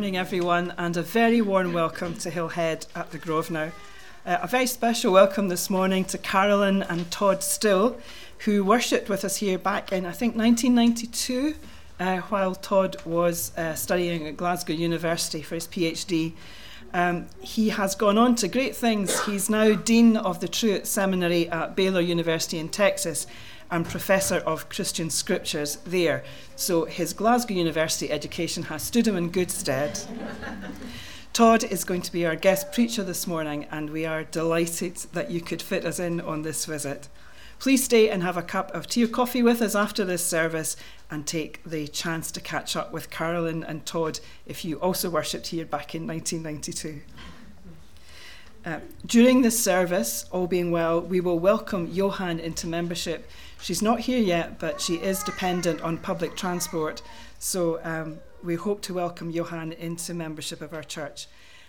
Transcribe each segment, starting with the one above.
Morning, everyone, and a very warm welcome to Hillhead at the Grosvenor. Uh, a very special welcome this morning to Carolyn and Todd Still, who worshipped with us here back in, I think, 1992, uh, while Todd was uh, studying at Glasgow University for his PhD. Um, he has gone on to great things. He's now Dean of the Truett Seminary at Baylor University in Texas and Professor of Christian Scriptures there. So his Glasgow University education has stood him in good stead. Todd is going to be our guest preacher this morning, and we are delighted that you could fit us in on this visit. Please stay and have a cup of tea or coffee with us after this service and take the chance to catch up with Carolyn and Todd if you also worshipped here back in 1992. Uh, during this service, all being well, we will welcome Johan into membership She's not here yet, but she is dependent on public transport. So um, we hope to welcome Johan into membership of our church.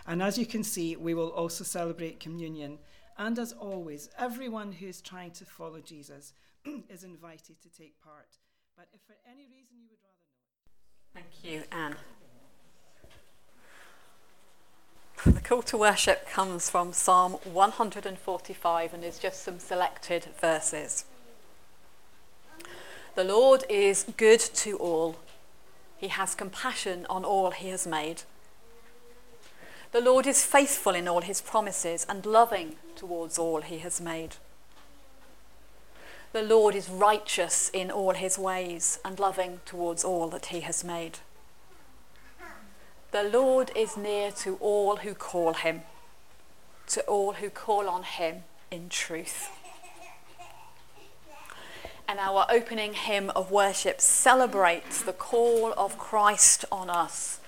And as you can see, we will also celebrate communion. And as always, everyone who is trying to follow Jesus is invited to take part. But if for any reason you would rather not. Thank you, Anne. The call to worship comes from Psalm 145 and is just some selected verses. The Lord is good to all. He has compassion on all he has made. The Lord is faithful in all his promises and loving towards all he has made. The Lord is righteous in all his ways and loving towards all that he has made. The Lord is near to all who call him, to all who call on him in truth and our opening hymn of worship celebrates the call of Christ on us,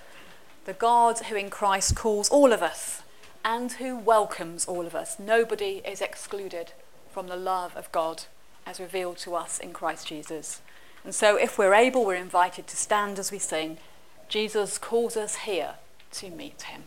the God who in Christ calls all of us and who welcomes all of us. Nobody is excluded from the love of God as revealed to us in Christ Jesus. And so, if we're able, we're invited to stand as we sing. Jesus calls us here to meet him.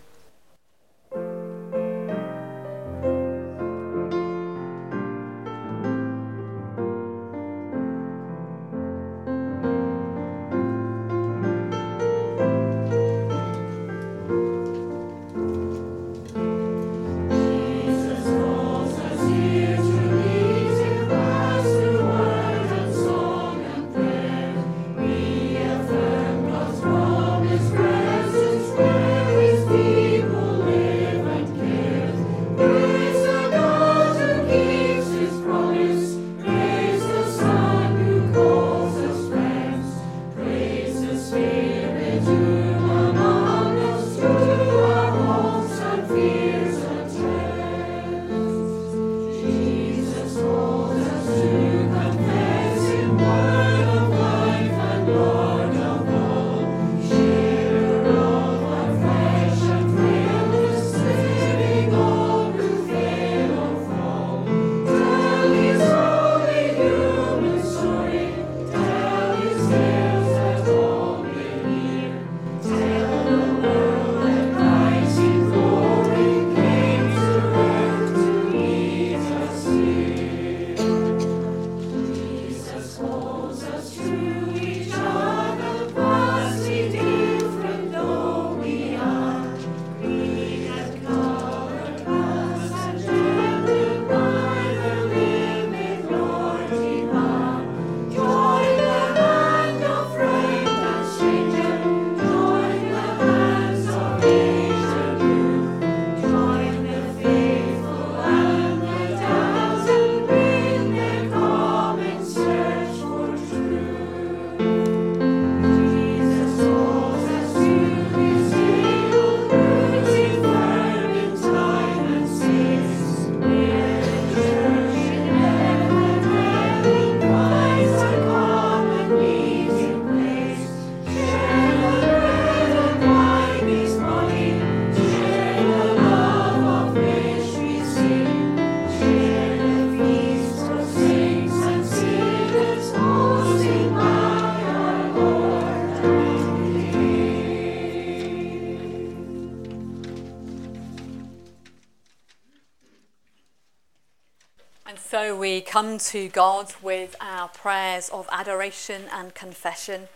Come to God with our prayers of adoration and confession.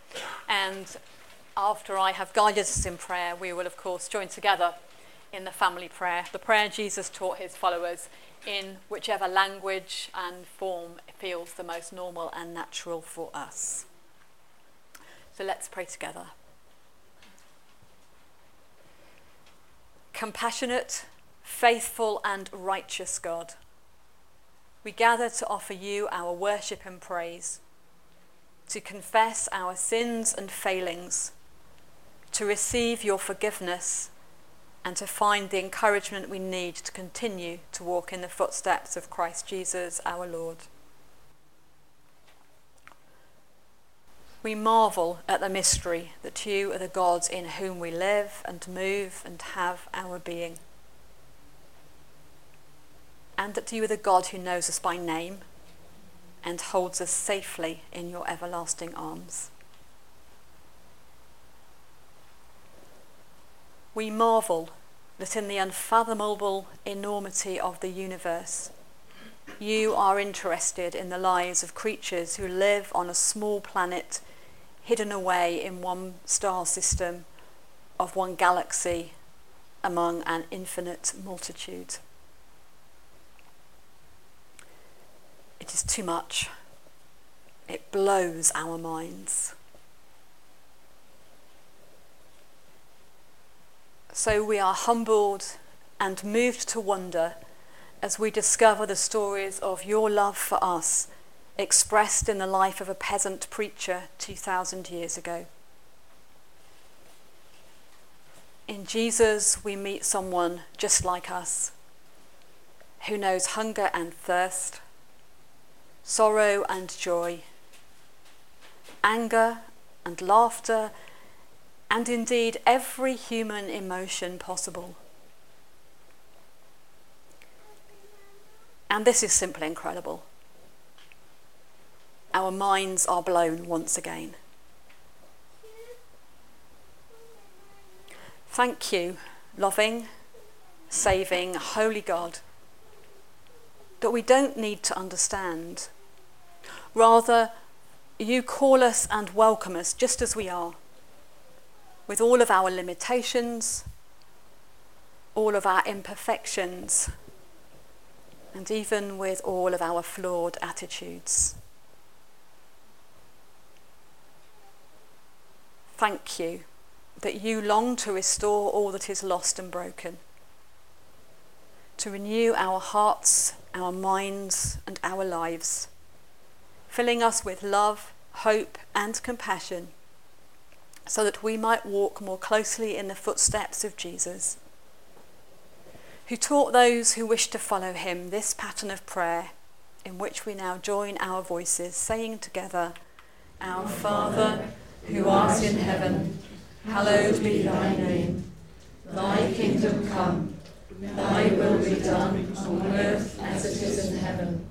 And after I have guided us in prayer, we will, of course, join together in the family prayer, the prayer Jesus taught his followers in whichever language and form feels the most normal and natural for us. So let's pray together. Compassionate, faithful, and righteous God, we gather to offer you our worship and praise, to confess our sins and failings, to receive your forgiveness and to find the encouragement we need to continue to walk in the footsteps of Christ Jesus our Lord. We marvel at the mystery that you are the God in whom we live and move and have our being. And that you are the God who knows us by name and holds us safely in your everlasting arms. we marvel that in the unfathomable enormity of the universe, you are interested in the lives of creatures who live on a small planet hidden away in one star system of one galaxy among an infinite multitude. It is too much. It blows our minds. So we are humbled and moved to wonder as we discover the stories of your love for us expressed in the life of a peasant preacher 2,000 years ago. In Jesus, we meet someone just like us who knows hunger and thirst, sorrow and joy, anger and laughter and indeed every human emotion possible. And this is simply incredible. Our minds are blown once again. Thank you, loving, saving, holy God, that we don't need to understand. Rather, you call us and welcome us just as we are with all of our limitations, all of our imperfections, and even with all of our flawed attitudes. Thank you that you long to restore all that is lost and broken, to renew our hearts, our minds, and our lives, filling us with love, hope, and compassion so that we might walk more closely in the footsteps of Jesus, who taught those who wished to follow him this pattern of prayer, in which we now join our voices, saying together, Our Father, who art in heaven, hallowed be thy name. Thy kingdom come, thy will be done on earth as it is in heaven.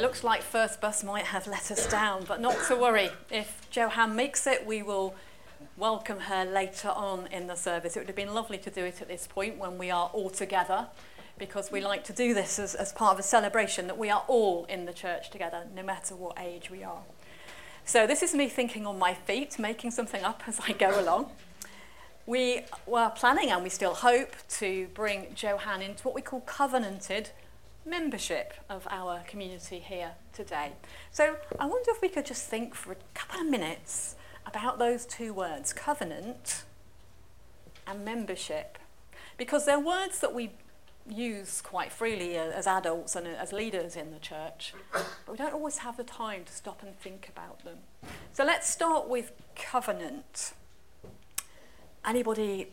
It looks like First Bus might have let us down, but not to worry. If Johan makes it, we will welcome her later on in the service. It would have been lovely to do it at this point when we are all together, because we like to do this as, as part of a celebration that we are all in the church together, no matter what age we are. So, this is me thinking on my feet, making something up as I go along. We were planning, and we still hope, to bring Johan into what we call covenanted membership of our community here today. So I wonder if we could just think for a couple of minutes about those two words, covenant and membership. Because they're words that we use quite freely uh, as adults and uh, as leaders in the church, but we don't always have the time to stop and think about them. So let's start with covenant. Anybody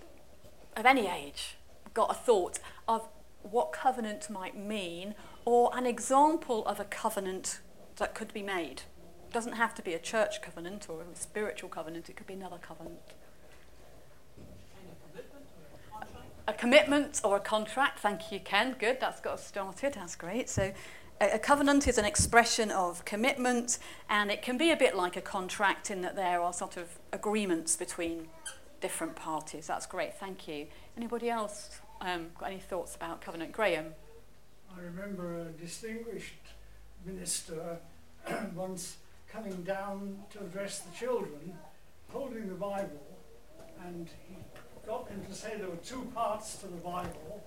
of any age got a thought of what covenant might mean or an example of a covenant that could be made. It doesn't have to be a church covenant or a spiritual covenant, it could be another covenant. A commitment or a contract, thank you, Ken. Good, that's got us started, that's great. So, a, a covenant is an expression of commitment, and it can be a bit like a contract in that there are sort of agreements between different parties. That's great, thank you. Anybody else um, got any thoughts about covenant? Graham? I remember a distinguished minister once coming down to address the children, holding the Bible, and he got them to say there were two parts to the Bible,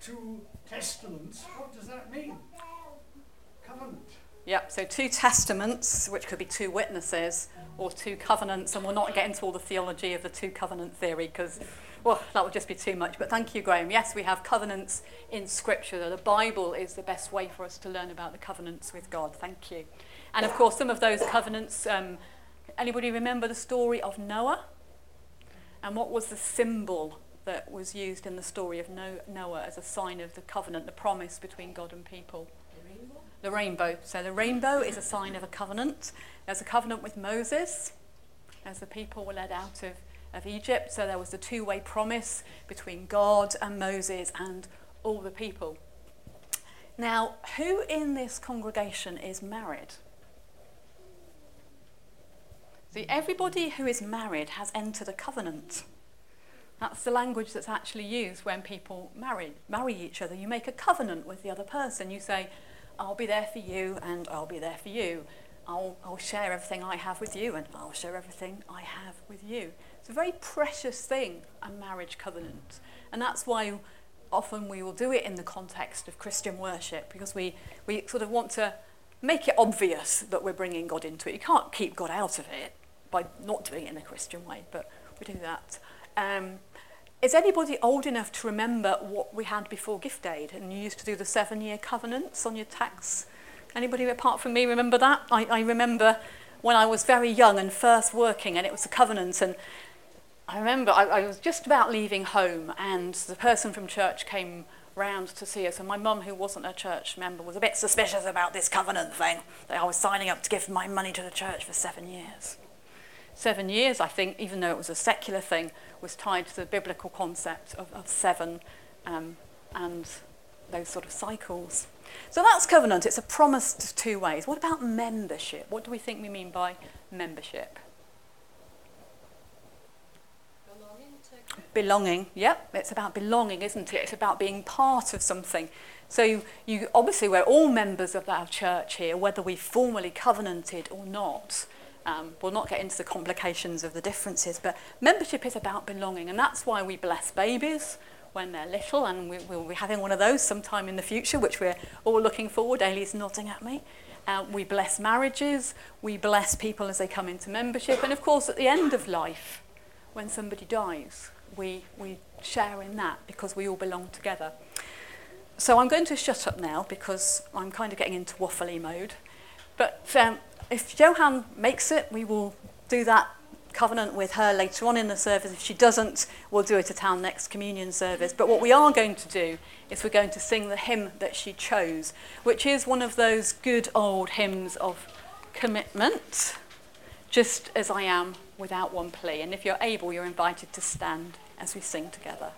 two testaments. What does that mean? Covenant. Yep, so two testaments, which could be two witnesses, or two covenants, and we'll not get into all the theology of the two covenant theory because well, that would just be too much. But thank you, Graham. Yes, we have covenants in Scripture. The Bible is the best way for us to learn about the covenants with God. Thank you. And of course, some of those covenants. Um, anybody remember the story of Noah? And what was the symbol that was used in the story of Noah as a sign of the covenant, the promise between God and people? The rainbow. The rainbow. So the rainbow is a sign of a covenant. There's a covenant with Moses as the people were led out of of Egypt. So there was a two way promise between God and Moses and all the people. Now, who in this congregation is married? See, everybody who is married has entered a covenant. That's the language that's actually used when people marry, marry each other. You make a covenant with the other person. You say, I'll be there for you and I'll be there for you. I'll, I'll share everything I have with you and I'll share everything I have with you. It's a very precious thing, a marriage covenant. And that's why often we will do it in the context of Christian worship because we, we sort of want to make it obvious that we're bringing God into it. You can't keep God out of it by not doing it in a Christian way, but we do that. Um, is anybody old enough to remember what we had before gift aid and you used to do the seven year covenants on your tax? Anybody apart from me remember that? I, I remember when I was very young and first working and it was a covenant and I remember I, I was just about leaving home, and the person from church came round to see us, and my mum, who wasn't a church member, was a bit suspicious about this covenant thing that I was signing up to give my money to the church for seven years. Seven years, I think, even though it was a secular thing, was tied to the biblical concept of, of seven um, and those sort of cycles. So that's covenant. It's a promise two ways. What about membership? What do we think we mean by membership? Belonging, yep, it's about belonging, isn't it? It's about being part of something. So you obviously we're all members of our church here, whether we formally covenanted or not. Um, we'll not get into the complications of the differences, but membership is about belonging, and that's why we bless babies when they're little, and we, will be having one of those sometime in the future, which we're all looking forward. Ailey's nodding at me. Uh, we bless marriages, we bless people as they come into membership, and of course at the end of life, when somebody dies, we, we share in that because we all belong together. So I'm going to shut up now because I'm kind of getting into waffly mode. But um, if Johan makes it, we will do that covenant with her later on in the service. If she doesn't, we'll do it at our next communion service. But what we are going to do is we're going to sing the hymn that she chose, which is one of those good old hymns of commitment, just as I am without one plea. And if you're able, you're invited to stand as we sing together.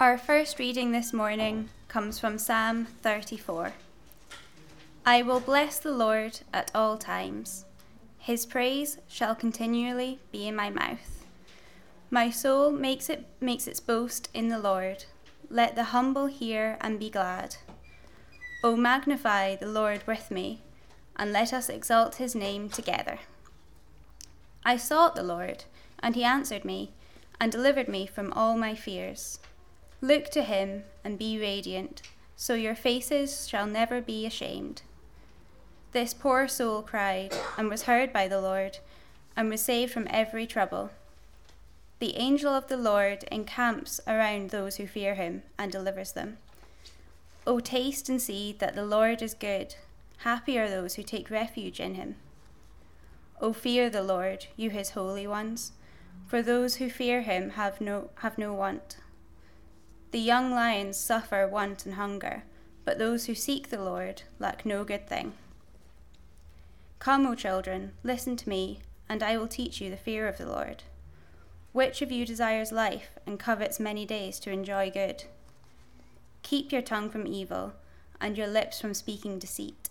Our first reading this morning comes from Psalm 34. I will bless the Lord at all times. His praise shall continually be in my mouth. My soul makes it makes its boast in the Lord. Let the humble hear and be glad. O magnify the Lord with me, and let us exalt his name together. I sought the Lord, and he answered me, and delivered me from all my fears. Look to him and be radiant, so your faces shall never be ashamed. This poor soul cried, and was heard by the Lord, and was saved from every trouble. The angel of the Lord encamps around those who fear him and delivers them. O taste and see that the Lord is good. Happy are those who take refuge in him. O fear the Lord, you his holy ones, for those who fear him have no, have no want. The young lions suffer want and hunger, but those who seek the Lord lack no good thing. Come, O children, listen to me, and I will teach you the fear of the Lord. Which of you desires life and covets many days to enjoy good? Keep your tongue from evil, and your lips from speaking deceit.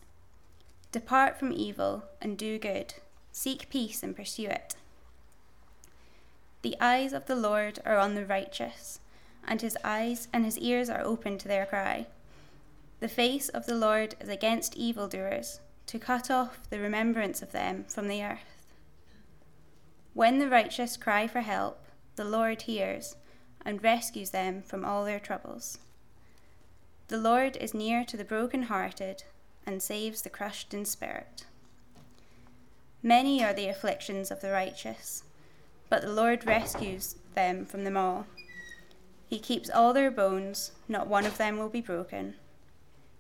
Depart from evil and do good, seek peace and pursue it. The eyes of the Lord are on the righteous and his eyes and his ears are open to their cry. The face of the Lord is against evildoers, to cut off the remembrance of them from the earth. When the righteous cry for help, the Lord hears and rescues them from all their troubles. The Lord is near to the broken-hearted and saves the crushed in spirit. Many are the afflictions of the righteous, but the Lord rescues them from them all. He keeps all their bones, not one of them will be broken.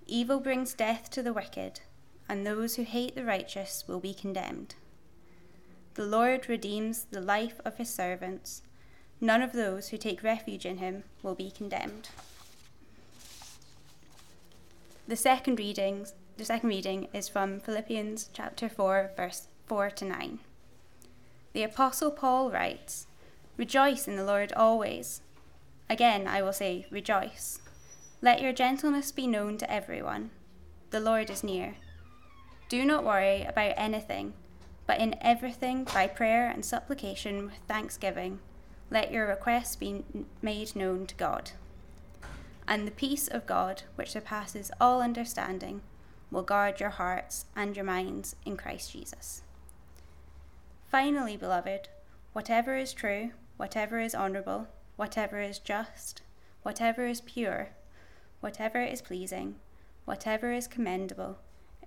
Evil brings death to the wicked, and those who hate the righteous will be condemned. The Lord redeems the life of his servants. None of those who take refuge in him will be condemned. The second reading, the second reading is from Philippians chapter 4 verse 4 to 9. The apostle Paul writes, "Rejoice in the Lord always." Again, I will say, rejoice. Let your gentleness be known to everyone. The Lord is near. Do not worry about anything, but in everything, by prayer and supplication with thanksgiving, let your requests be made known to God. And the peace of God, which surpasses all understanding, will guard your hearts and your minds in Christ Jesus. Finally, beloved, whatever is true, whatever is honourable, whatever is just, whatever is pure, whatever is pleasing, whatever is commendable,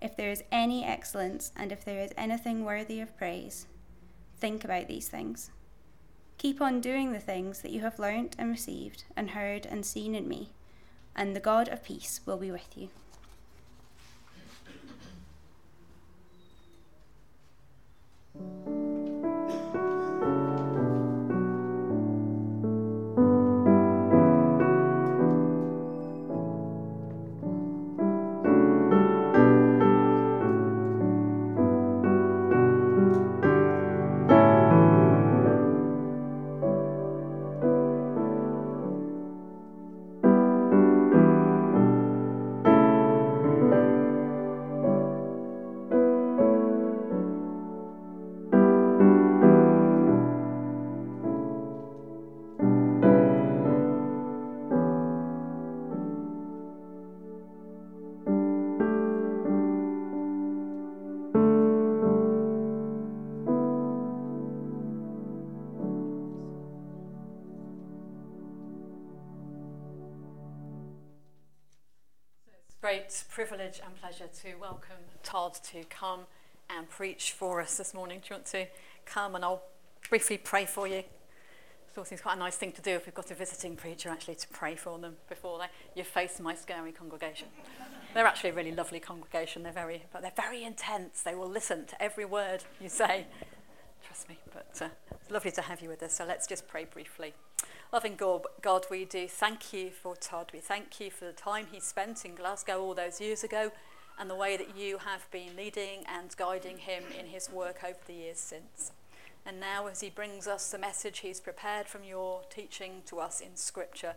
if there is any excellence and if there is anything worthy of praise, think about these things. Keep on doing the things that you have learnt and received and heard and seen in me, and the God of peace will be with you. Great privilege and pleasure to welcome Todd to come and preach for us this morning. Do you want to come and I'll briefly pray for you? It's quite a nice thing to do if we've got a visiting preacher actually to pray for them before they, you face my scary congregation. They're actually a really lovely congregation. They're very, but they're very intense. They will listen to every word you say. Trust me. But uh, it's lovely to have you with us. So let's just pray briefly. Loving God, we do thank you for Todd. We thank you for the time he spent in Glasgow all those years ago and the way that you have been leading and guiding him in his work over the years since. And now, as he brings us the message he's prepared from your teaching to us in Scripture,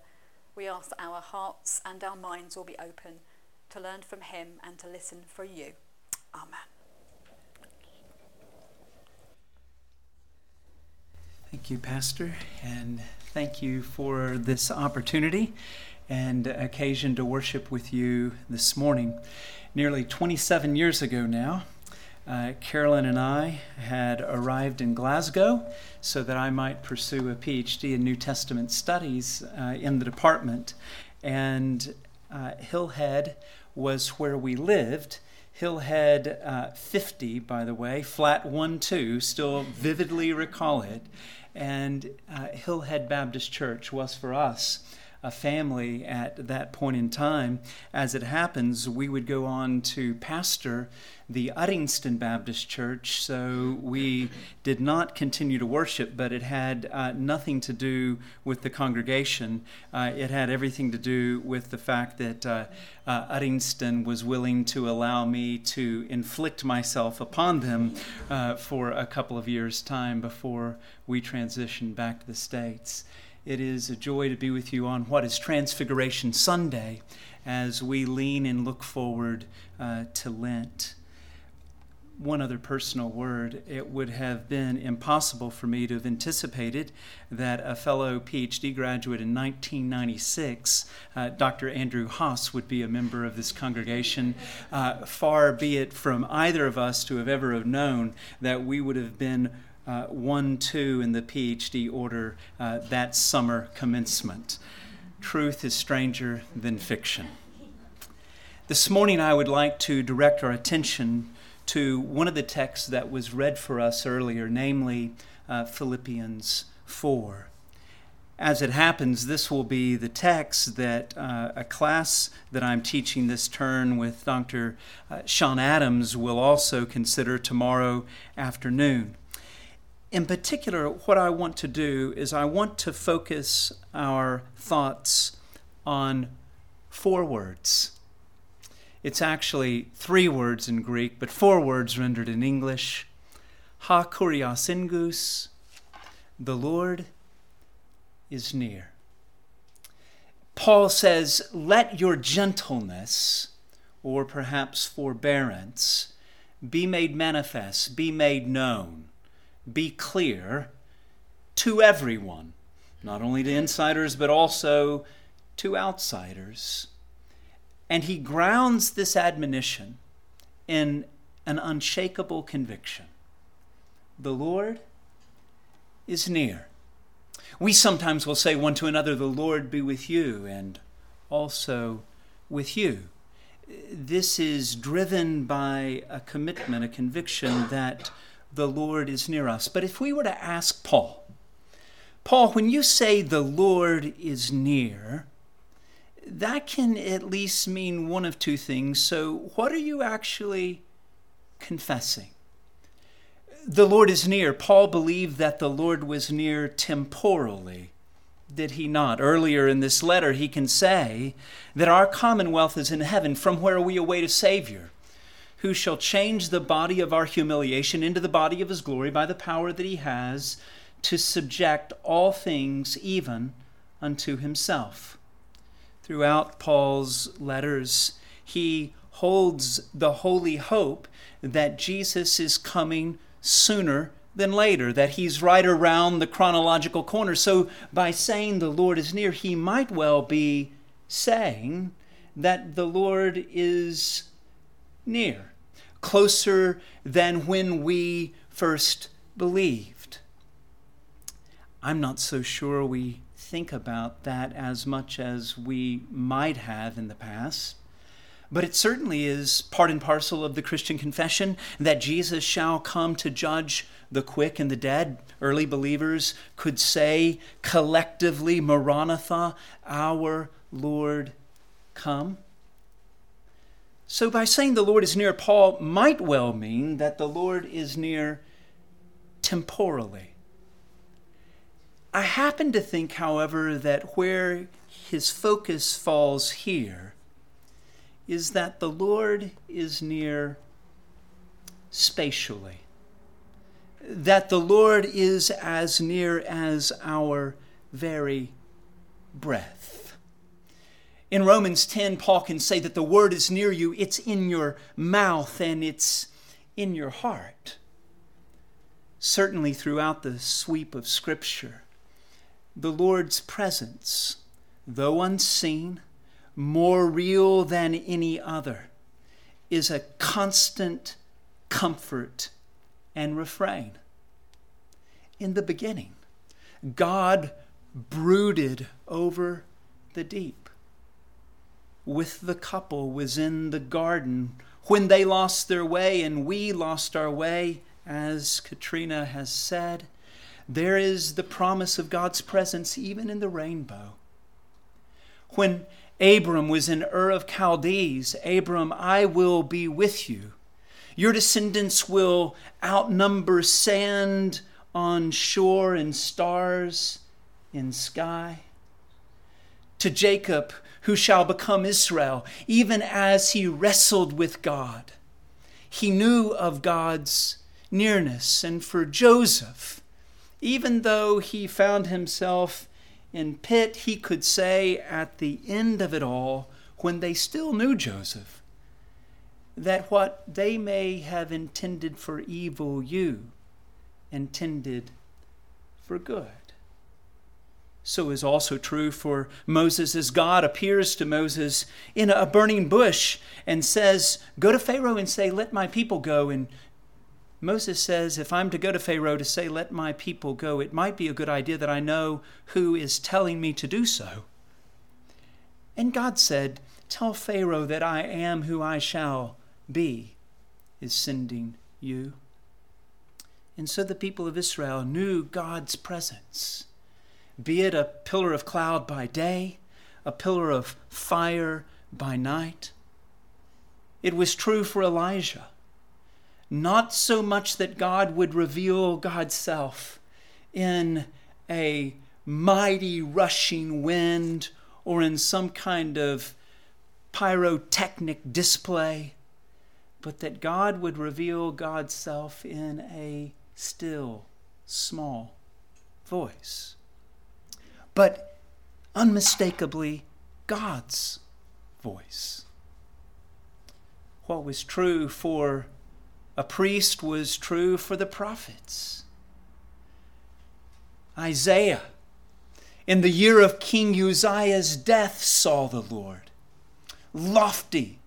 we ask that our hearts and our minds will be open to learn from him and to listen for you. Amen. Thank you, Pastor, and thank you for this opportunity and occasion to worship with you this morning. Nearly 27 years ago now, uh, Carolyn and I had arrived in Glasgow so that I might pursue a PhD in New Testament studies uh, in the department. And uh, Hillhead was where we lived. Hillhead uh, 50, by the way, flat 1 2, still vividly recall it and uh, Hillhead Baptist Church was for us a family at that point in time. As it happens, we would go on to pastor the Uddingston Baptist Church, so we did not continue to worship, but it had uh, nothing to do with the congregation. Uh, it had everything to do with the fact that uh, uh Uddingston was willing to allow me to inflict myself upon them uh, for a couple of years' time before we transitioned back to the States. It is a joy to be with you on what is Transfiguration Sunday as we lean and look forward uh, to Lent. One other personal word it would have been impossible for me to have anticipated that a fellow PhD graduate in 1996, uh, Dr. Andrew Haas, would be a member of this congregation. Uh, far be it from either of us to have ever known that we would have been uh, 1 2 in the PhD order uh, that summer commencement. Truth is stranger than fiction. This morning, I would like to direct our attention to one of the texts that was read for us earlier, namely uh, Philippians 4. As it happens, this will be the text that uh, a class that I'm teaching this turn with Dr. Uh, Sean Adams will also consider tomorrow afternoon. In particular, what I want to do is I want to focus our thoughts on four words. It's actually three words in Greek, but four words rendered in English. Ha kuriasingus, the Lord is near. Paul says, Let your gentleness, or perhaps forbearance, be made manifest, be made known be clear to everyone, not only to insiders, but also to outsiders. And he grounds this admonition in an unshakable conviction the Lord is near. We sometimes will say one to another, The Lord be with you, and also with you. This is driven by a commitment, a conviction that the Lord is near us. But if we were to ask Paul, Paul, when you say the Lord is near, that can at least mean one of two things. So, what are you actually confessing? The Lord is near. Paul believed that the Lord was near temporally. Did he not? Earlier in this letter, he can say that our commonwealth is in heaven, from where we await a Savior who shall change the body of our humiliation into the body of his glory by the power that he has to subject all things even unto himself. Throughout Paul's letters, he holds the holy hope that Jesus is coming sooner than later, that he's right around the chronological corner. So, by saying the Lord is near, he might well be saying that the Lord is near closer than when we first believed. I'm not so sure we think about that as much as we might have in the past. But it certainly is part and parcel of the Christian confession that Jesus shall come to judge the quick and the dead. Early believers could say collectively, Maranatha, our Lord, come. So, by saying the Lord is near, Paul might well mean that the Lord is near temporally. I happen to think, however, that where his focus falls here is that the Lord is near spatially. That the Lord is as near as our very breath. In Romans 10, Paul can say that the word is near you, it's in your mouth and it's in your heart. Certainly, throughout the sweep of Scripture, the Lord's presence, though unseen, more real than any other, is a constant comfort and refrain. In the beginning, God brooded over the deep with the couple was in the garden when they lost their way and we lost our way, as Katrina has said. There is the promise of God's presence even in the rainbow. When Abram was in Ur of Chaldees, Abram, I will be with you. Your descendants will outnumber sand on shore and stars in sky. To Jacob, who shall become Israel, even as he wrestled with God. He knew of God's nearness. And for Joseph, even though he found himself in pit, he could say at the end of it all, when they still knew Joseph, that what they may have intended for evil, you intended for good so is also true for Moses as God appears to Moses in a burning bush and says, Go to Pharaoh and say, Let my people go. And Moses says, If I'm to go to Pharaoh to say, Let my people go, it might be a good idea that I know who is telling me to do so. And God said, Tell Pharaoh that I am who I shall be is sending you. And so the people of Israel knew God's presence be it a pillar of cloud by day, a pillar of fire by night. It was true for Elijah. Not so much that God would reveal God's self in a mighty rushing wind or in some kind of pyrotechnic display, but that God would reveal God's self in a still, small voice but unmistakably God's voice. What was true for a priest was true for the prophets. Isaiah, in the year of King Uzziah's death, saw the Lord, lofty,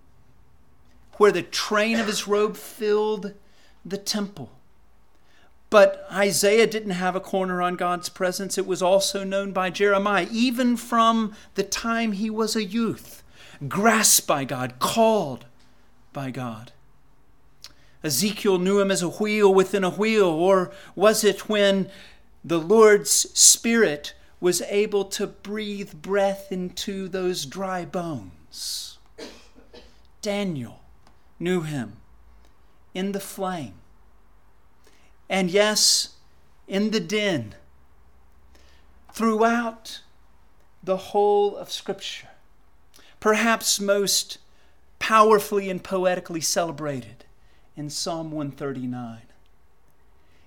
where the train of his robe filled the temple. But Isaiah didn't have a corner on God's presence. It was also known by Jeremiah, even from the time he was a youth, grasped by God, called by God. Ezekiel knew him as a wheel within a wheel, or was it when the Lord's Spirit was able to breathe breath into those dry bones? Daniel knew him in the flame and yes, in the den, throughout the whole of Scripture, perhaps most powerfully and poetically celebrated in Psalm 139.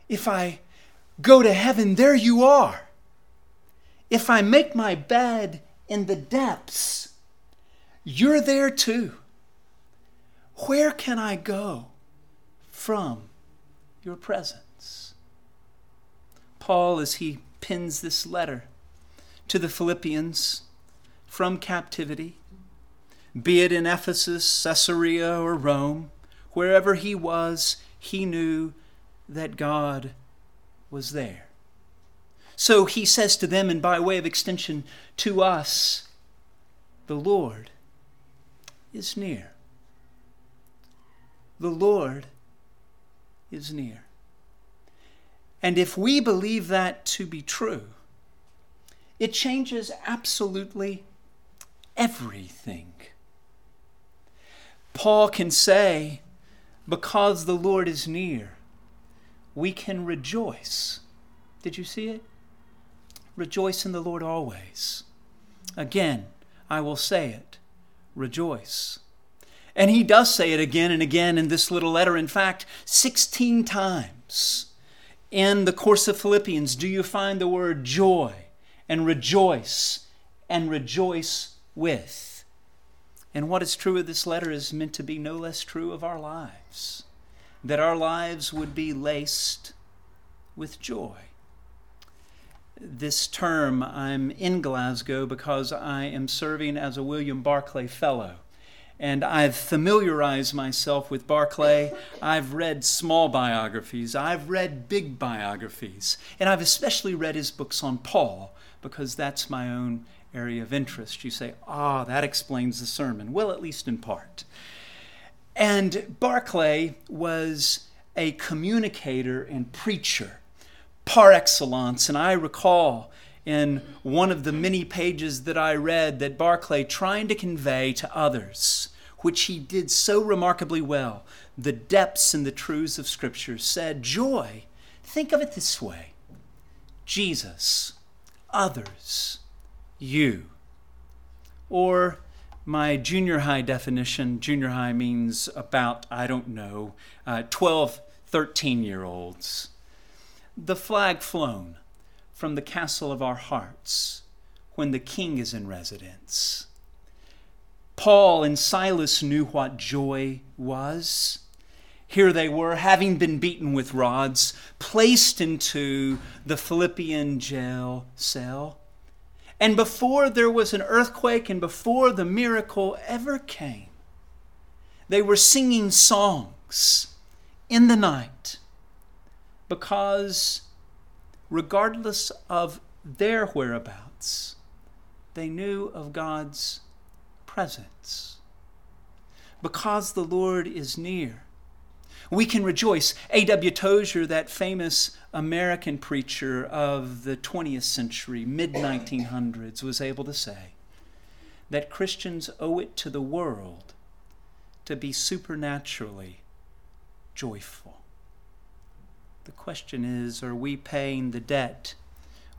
If I go to heaven, there you are. If I make my bed in the depths, you're there too. Where can I go from your presence? Paul, as he pins this letter to the Philippians from captivity, be it in Ephesus, Caesarea, or Rome, wherever he was, he knew that God was there. So he says to them, and by way of extension to us, the Lord is near. The Lord is near. And if we believe that to be true, it changes absolutely everything. Paul can say, because the Lord is near, we can rejoice. Did you see it? Rejoice in the Lord always. Again, I will say it rejoice. And he does say it again and again in this little letter. In fact, 16 times in the course of Philippians do you find the word joy and rejoice and rejoice with? And what is true of this letter is meant to be no less true of our lives. That our lives would be laced with joy. This term, I'm in Glasgow because I am serving as a William Barclay Fellow. And I've familiarized myself with Barclay. I've read small biographies, I've read big biographies, and I've especially read his books on Paul because that's my own area of interest. You say, ah, that explains the sermon. Well, at least in part. And Barclay was a communicator and preacher par excellence. And I recall in one of the many pages that I read that Barclay trying to convey to others, which he did so remarkably well, the depths and the truths of Scripture, said, Joy, think of it this way Jesus, others, you. Or my junior high definition junior high means about, I don't know, uh, 12, 13 year olds. The flag flown from the castle of our hearts when the king is in residence. Paul and Silas knew what joy was. Here they were, having been beaten with rods, placed into the Philippian jail cell. And before there was an earthquake and before the miracle ever came, they were singing songs in the night because, regardless of their whereabouts, they knew of God's presence. Because the Lord is near, we can rejoice. A.W. Tozer, that famous American preacher of the 20th century, mid 1900s, was able to say that Christians owe it to the world to be supernaturally joyful. The question is are we paying the debt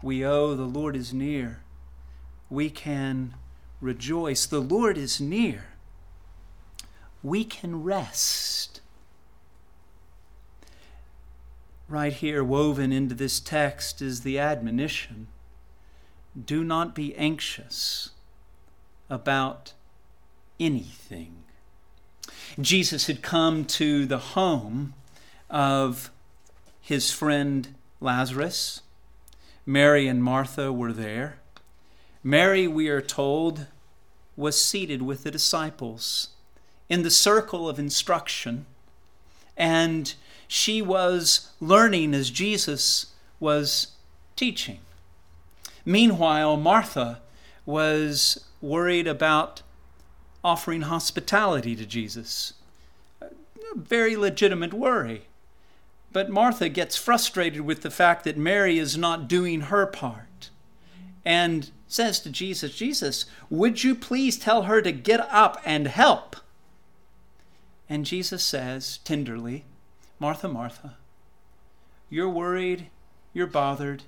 we owe? The Lord is near. We can rejoice. The Lord is near. We can rest right here, woven into this text, is the admonition do not be anxious about anything. Jesus had come to the home of his friend Lazarus. Mary and Martha were there. Mary, we are told, was seated with the disciples in the circle of instruction, and she was learning as Jesus was teaching. Meanwhile, Martha was worried about offering hospitality to Jesus. A very legitimate worry. But Martha gets frustrated with the fact that Mary is not doing her part and says to Jesus, Jesus, would you please tell her to get up and help? And Jesus says tenderly, Martha, Martha, you're worried, you're bothered,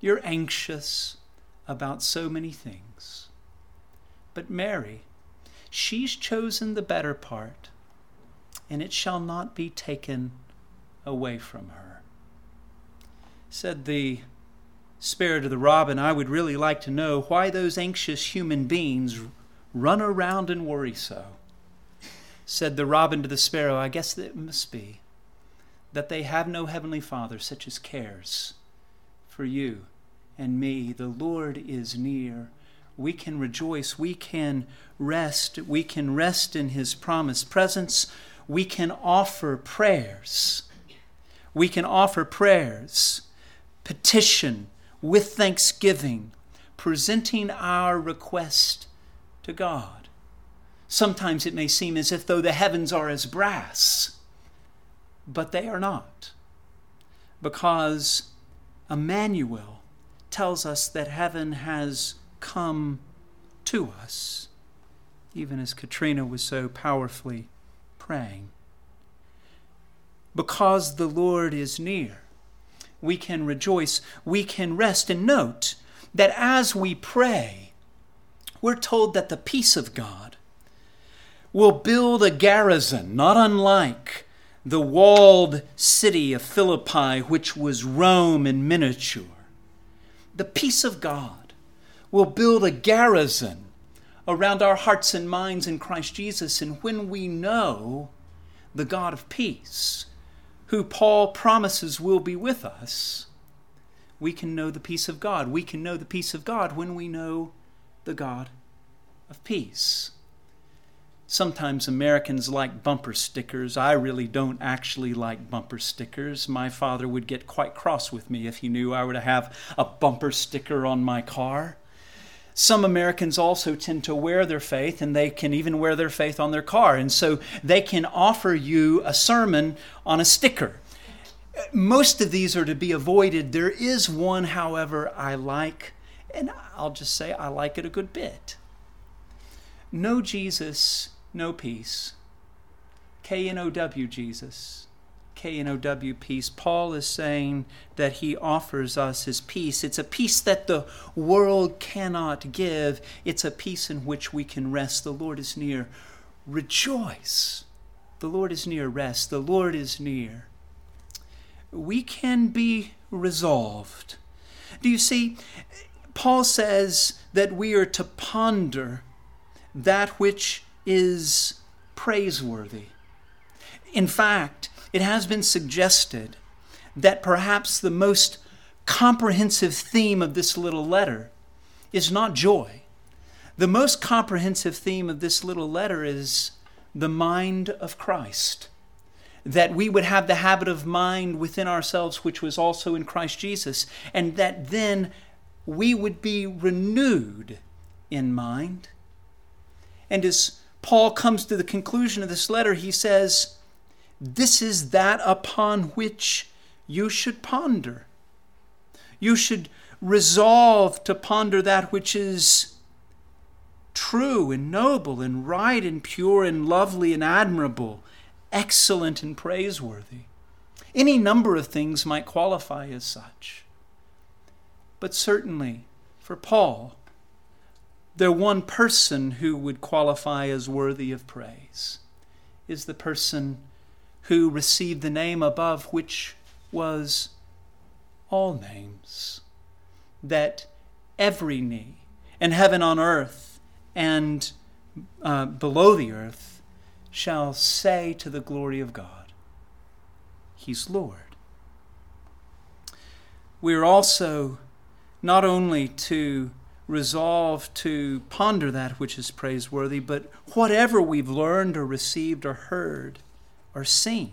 you're anxious about so many things. But Mary, she's chosen the better part, and it shall not be taken away from her. Said the spirit of the robin, I would really like to know why those anxious human beings run around and worry so. Said the robin to the sparrow, I guess it must be that they have no heavenly Father such as cares for you and me. The Lord is near. We can rejoice. We can rest. We can rest in His promised presence. We can offer prayers. We can offer prayers, petition with thanksgiving, presenting our request to God. Sometimes it may seem as if though the heavens are as brass but they are not. Because Emmanuel tells us that heaven has come to us, even as Katrina was so powerfully praying. Because the Lord is near, we can rejoice, we can rest, and note that as we pray, we're told that the peace of God will build a garrison not unlike the walled city of Philippi, which was Rome in miniature. The peace of God will build a garrison around our hearts and minds in Christ Jesus. And when we know the God of peace, who Paul promises will be with us, we can know the peace of God. We can know the peace of God when we know the God of peace. Sometimes Americans like bumper stickers. I really don't actually like bumper stickers. My father would get quite cross with me if he knew I were to have a bumper sticker on my car. Some Americans also tend to wear their faith, and they can even wear their faith on their car. And so they can offer you a sermon on a sticker. Most of these are to be avoided. There is one, however, I like, and I'll just say I like it a good bit. No Jesus, no peace. K N O W Jesus. K N O W peace. Paul is saying that he offers us his peace. It's a peace that the world cannot give, it's a peace in which we can rest. The Lord is near. Rejoice. The Lord is near. Rest. The Lord is near. We can be resolved. Do you see? Paul says that we are to ponder that which is praiseworthy. In fact, it has been suggested that perhaps the most comprehensive theme of this little letter is not joy. The most comprehensive theme of this little letter is the mind of Christ. That we would have the habit of mind within ourselves, which was also in Christ Jesus, and that then we would be renewed in mind. And as Paul comes to the conclusion of this letter, he says, this is that upon which you should ponder. You should resolve to ponder that which is true and noble and right and pure and lovely and admirable, excellent and praiseworthy. Any number of things might qualify as such. But certainly, for Paul, the one person who would qualify as worthy of praise is the person who received the name above which was all names, that every knee in heaven on earth and uh, below the earth shall say to the glory of God, He's Lord. We are also not only to resolve to ponder that which is praiseworthy, but whatever we've learned or received or heard, or seen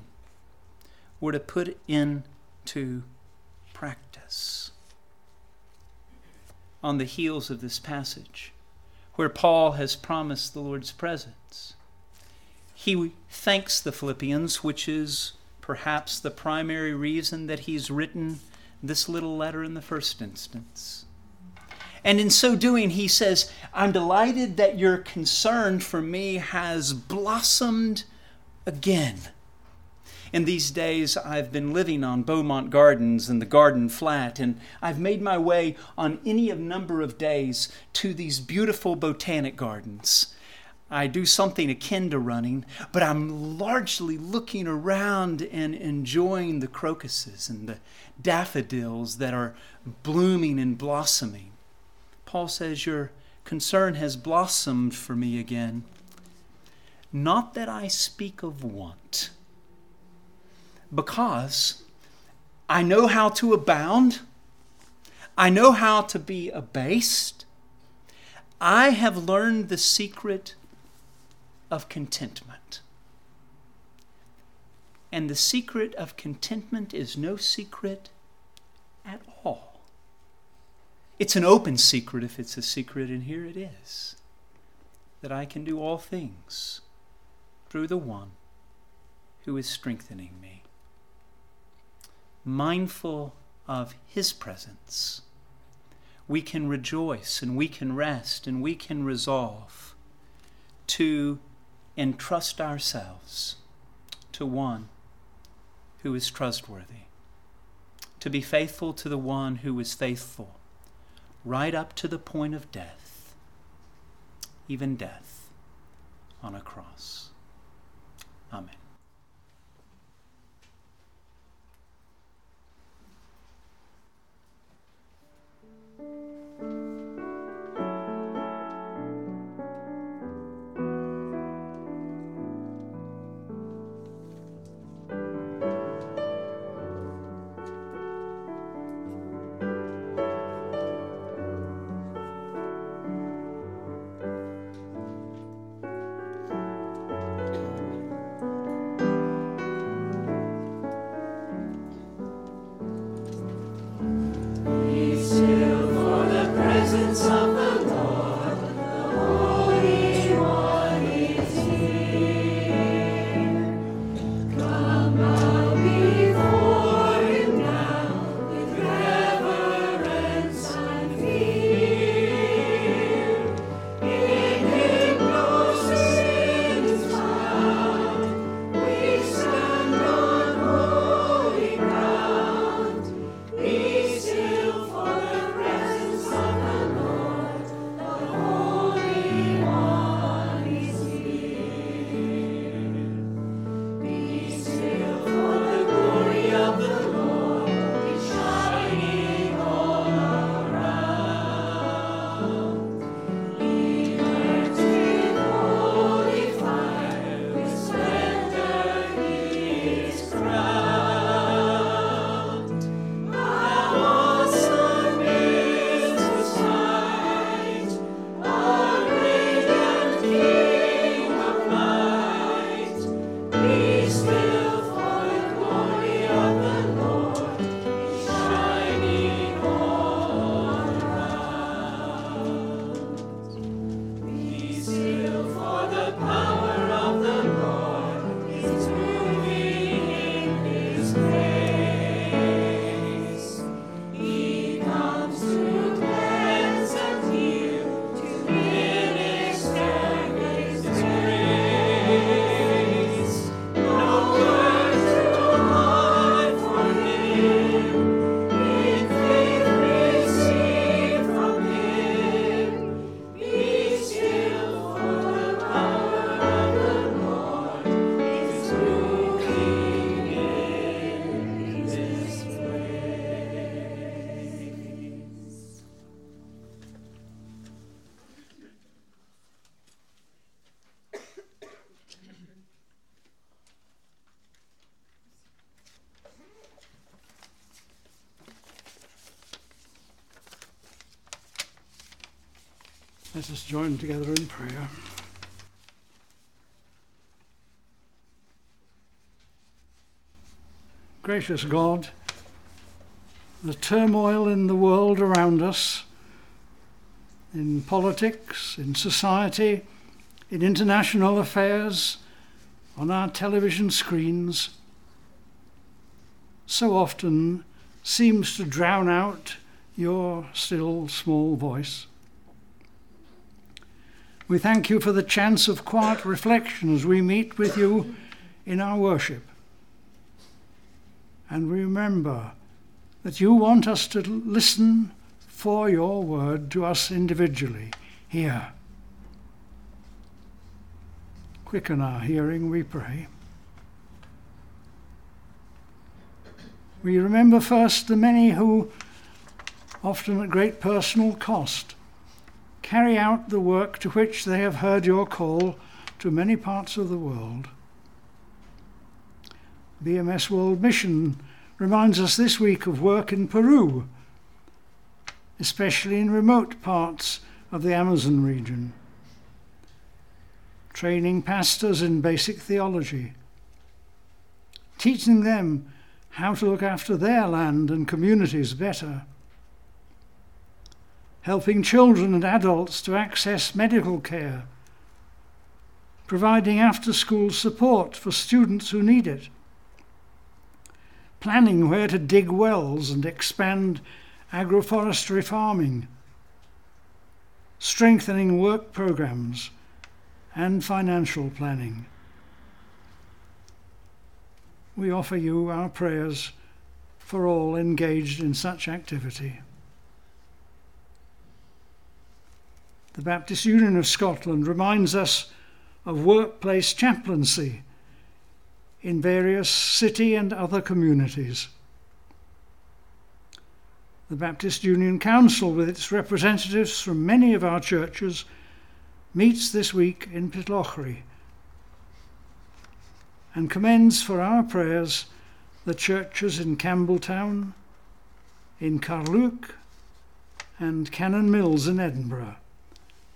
were to put into practice. On the heels of this passage, where Paul has promised the Lord's presence, he thanks the Philippians, which is perhaps the primary reason that he's written this little letter in the first instance. And in so doing, he says, I'm delighted that your concern for me has blossomed again. In these days, I've been living on Beaumont Gardens and the Garden Flat, and I've made my way on any of number of days to these beautiful botanic gardens. I do something akin to running, but I'm largely looking around and enjoying the crocuses and the daffodils that are blooming and blossoming. Paul says, Your concern has blossomed for me again. Not that I speak of want, because I know how to abound, I know how to be abased. I have learned the secret of contentment. And the secret of contentment is no secret at all. It's an open secret if it's a secret, and here it is that I can do all things through the one who is strengthening me. Mindful of his presence, we can rejoice and we can rest and we can resolve to entrust ourselves to one who is trustworthy, to be faithful to the one who is faithful right up to the point of death, even death on a cross. 아 멘. Amen. Let us join together in prayer. Gracious God, the turmoil in the world around us, in politics, in society, in international affairs, on our television screens, so often seems to drown out your still small voice. We thank you for the chance of quiet reflection as we meet with you in our worship. And remember that you want us to listen for your word to us individually here. Quicken our hearing, we pray. We remember first the many who, often at great personal cost, carry out the work to which they have heard your call to many parts of the world. BMS World Mission reminds us this week of work in Peru, especially in remote parts of the Amazon region, training pastors in basic theology, teaching them how to look after their land and communities better helping children and adults to access medical care, providing after school support for students who need it, planning where to dig wells and expand agroforestry farming, strengthening work programs, and financial planning. We offer you our prayers for all engaged in such activity. The Baptist Union of Scotland reminds us of workplace chaplaincy in various city and other communities. The Baptist Union Council, with its representatives from many of our churches, meets this week in Pitlochry and commends for our prayers the churches in Campbeltown, in Carluke, and Canonmills in Edinburgh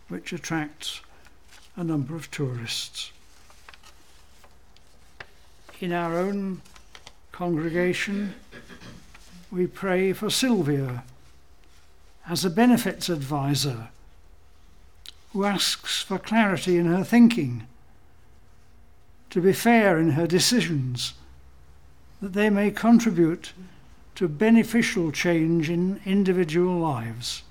which attracts a number of tourists. In our own congregation, we pray for Sylvia as a benefits advisor who asks for clarity in her thinking, to be fair in her decisions, that they may contribute to beneficial change in individual lives.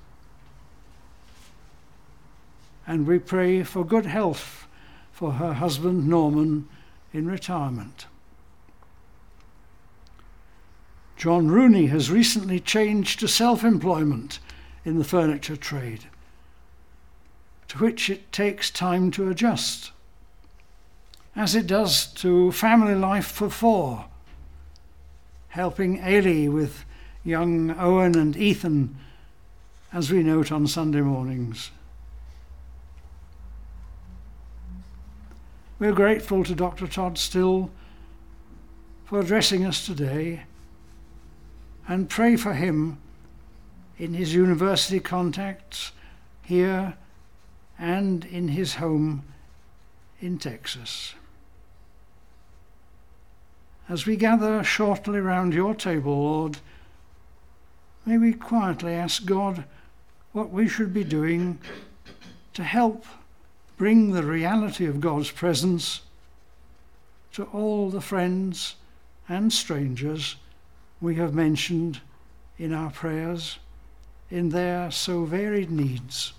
And we pray for good health for her husband Norman in retirement. John Rooney has recently changed to self employment in the furniture trade, to which it takes time to adjust, as it does to family life for four, helping Ailey with young Owen and Ethan, as we note on Sunday mornings. We're grateful to Dr. Todd Still for addressing us today and pray for him in his university contacts here and in his home in Texas. As we gather shortly round your table, Lord, may we quietly ask God what we should be doing to help bring the reality of God's presence to all the friends and strangers we have mentioned in our prayers in their so varied needs.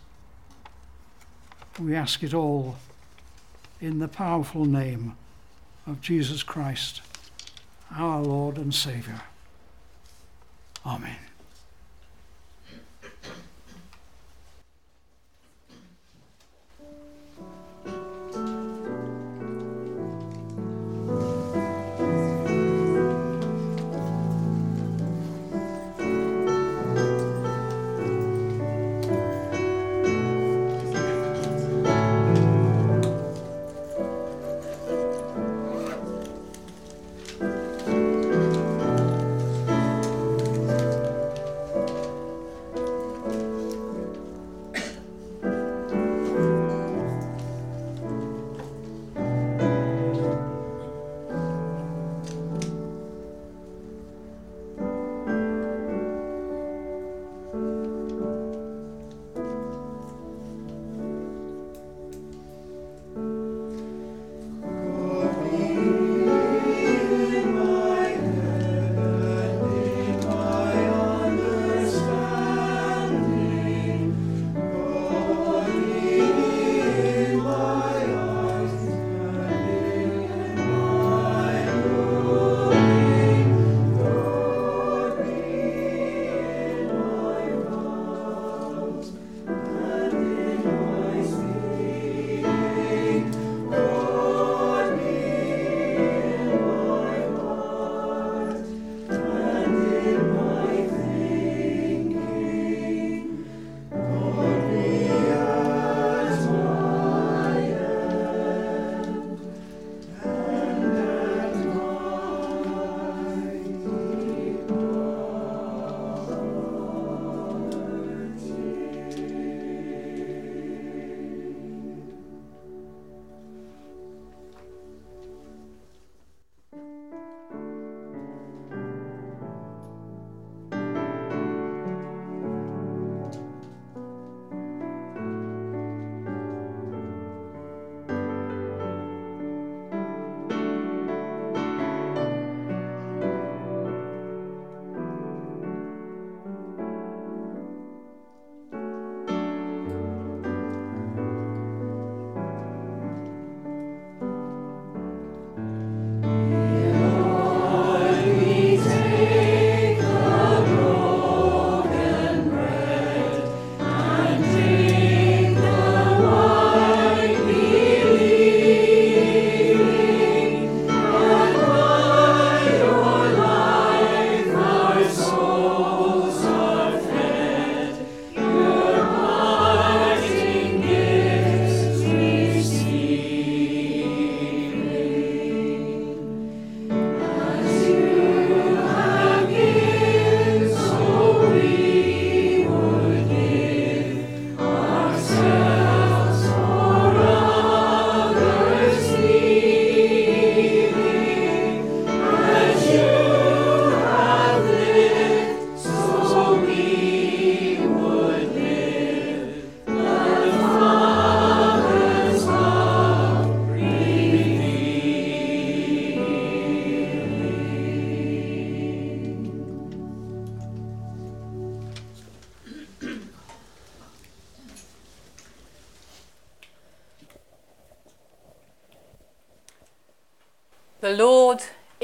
We ask it all in the powerful name of Jesus Christ, our Lord and Saviour. Amen.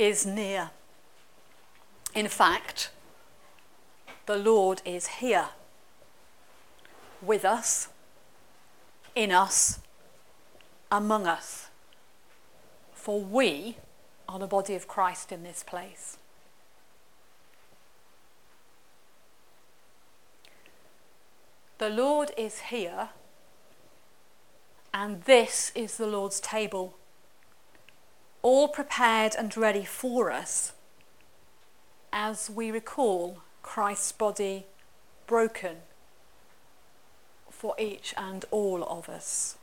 Is near. In fact, the Lord is here with us, in us, among us. For we are the body of Christ in this place. The Lord is here, and this is the Lord's table, all prepared and ready for us as we recall Christ's body broken for each and all of us.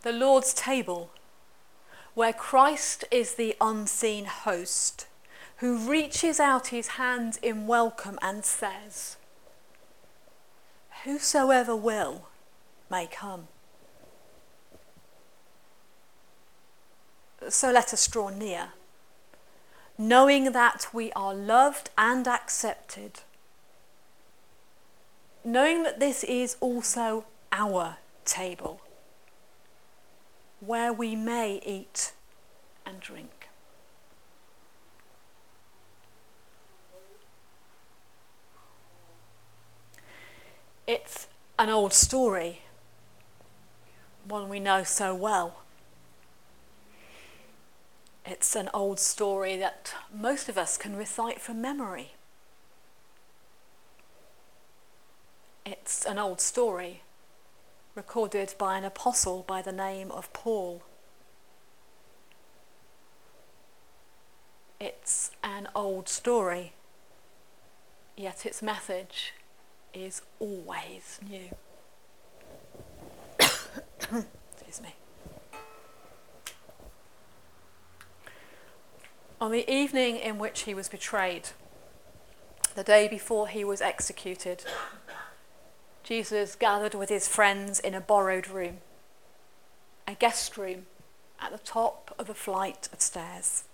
The Lord's table, where Christ is the unseen host who reaches out his hand in welcome and says, Whosoever will may come. So let us draw near, knowing that we are loved and accepted, knowing that this is also our table, where we may eat and drink. It's an old story, one we know so well. It's an old story that most of us can recite from memory. It's an old story recorded by an apostle by the name of Paul. It's an old story, yet its message is always new. Excuse me. On the evening in which he was betrayed, the day before he was executed, Jesus gathered with his friends in a borrowed room, a guest room at the top of a flight of stairs.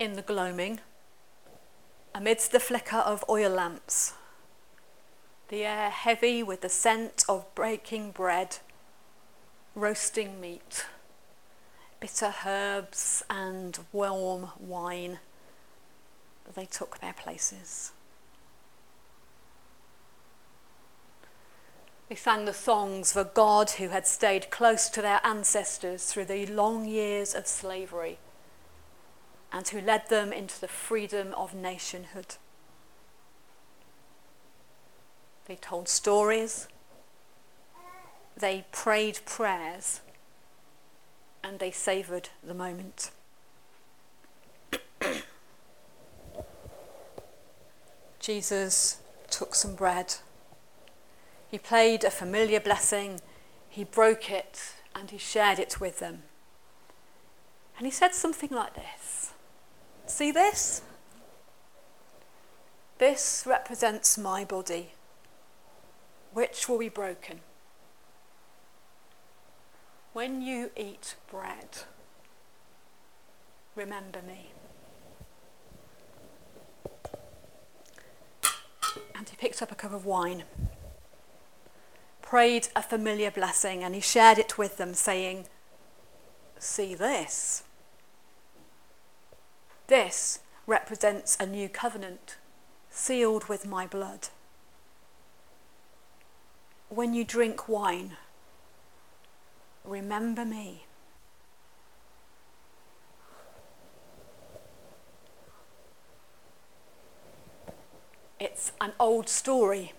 In the gloaming, amidst the flicker of oil lamps, the air heavy with the scent of breaking bread, roasting meat, bitter herbs, and warm wine, they took their places. They sang the songs for God who had stayed close to their ancestors through the long years of slavery and who led them into the freedom of nationhood. They told stories, they prayed prayers, and they savoured the moment. Jesus took some bread. He played a familiar blessing, he broke it, and he shared it with them. And he said something like this See this? This represents my body, which will be broken. When you eat bread, remember me. And he picked up a cup of wine, prayed a familiar blessing, and he shared it with them, saying, See this. This represents a new covenant, sealed with my blood. When you drink wine, remember me. It's an old story,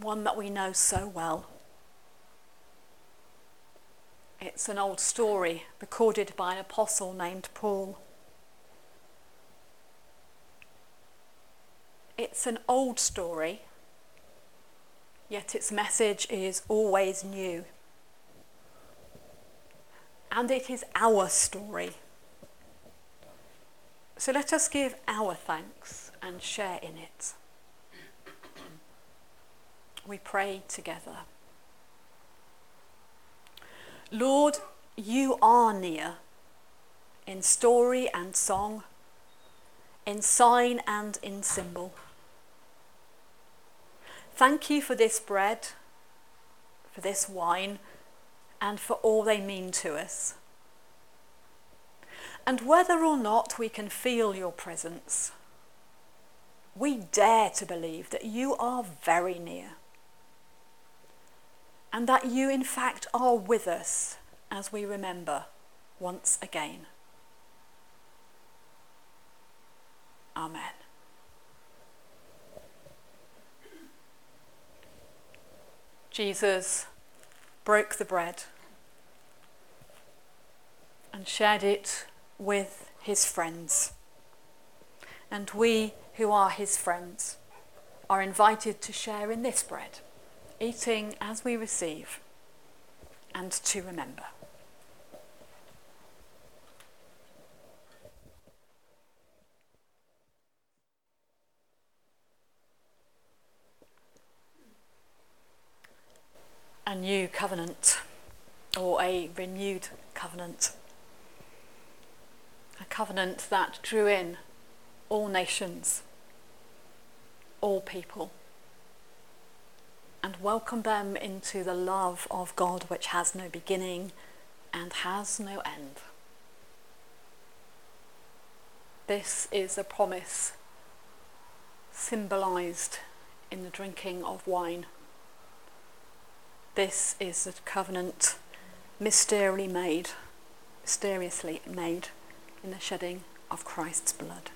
one that we know so well. It's an old story recorded by an apostle named Paul. It's an old story, yet its message is always new. And it is our story. So let us give our thanks and share in it. We pray together. Lord, you are near in story and song, in sign and in symbol. Thank you for this bread, for this wine and for all they mean to us. And whether or not we can feel your presence, we dare to believe that you are very near and that you, in fact, are with us as we remember once again. Amen. Jesus broke the bread and shared it with his friends. And we who are his friends are invited to share in this bread, eating as we receive and to remember. A new covenant or a renewed covenant. A covenant that drew in all nations, all people, and welcomed them into the love of God which has no beginning and has no end. This is a promise symbolized in the drinking of wine. This is a covenant mysteriously made, mysteriously made in the shedding of Christ's blood.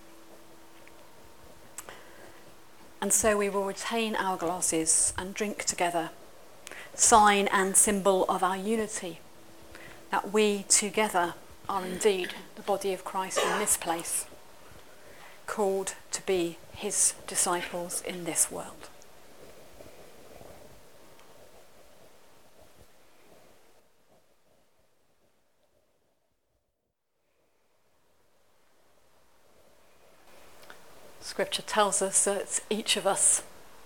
And so we will retain our glasses and drink together, sign and symbol of our unity, that we together are indeed the body of Christ in this place, called to be his disciples in this world. Scripture tells us that each of us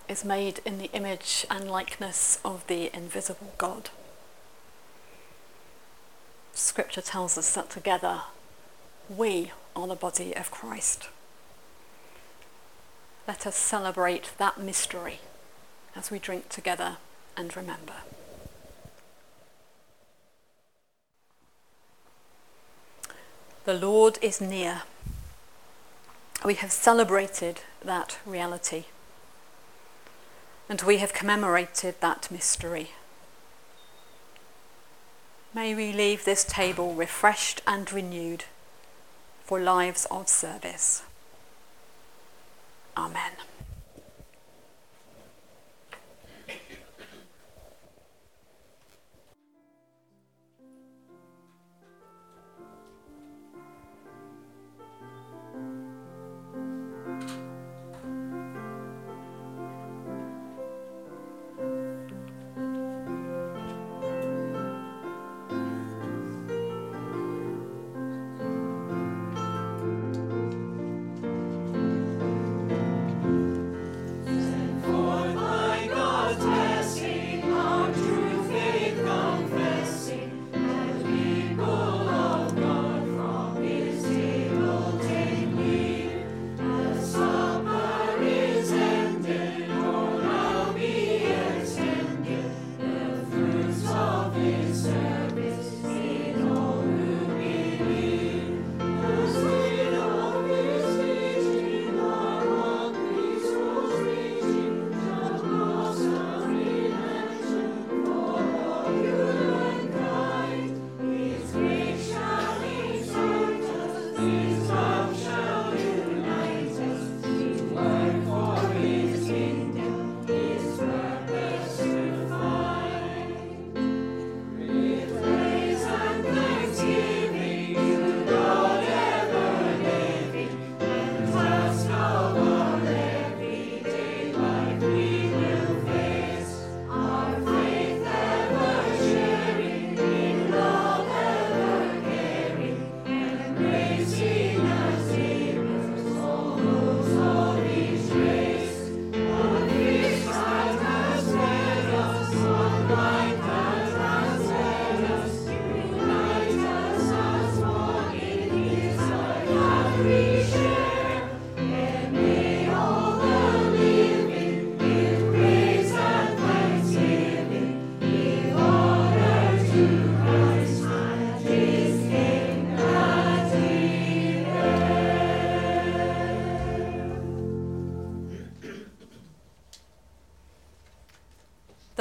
is made in the image and likeness of the invisible God. Scripture tells us that together we are the body of Christ. Let us celebrate that mystery as we drink together and remember. The Lord is near we have celebrated that reality and we have commemorated that mystery. May we leave this table refreshed and renewed for lives of service. Amen.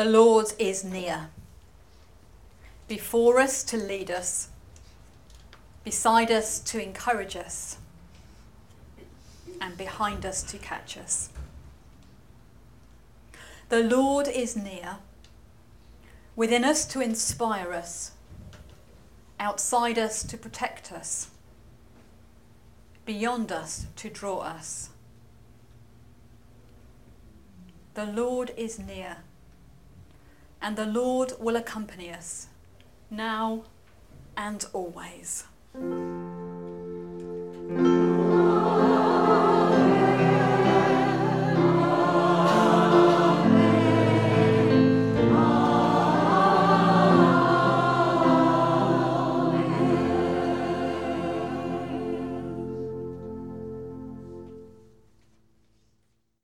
The Lord is near. Before us to lead us, beside us to encourage us, and behind us to catch us. The Lord is near, within us to inspire us, outside us to protect us, beyond us to draw us. The Lord is near, and the Lord will accompany us, now and always.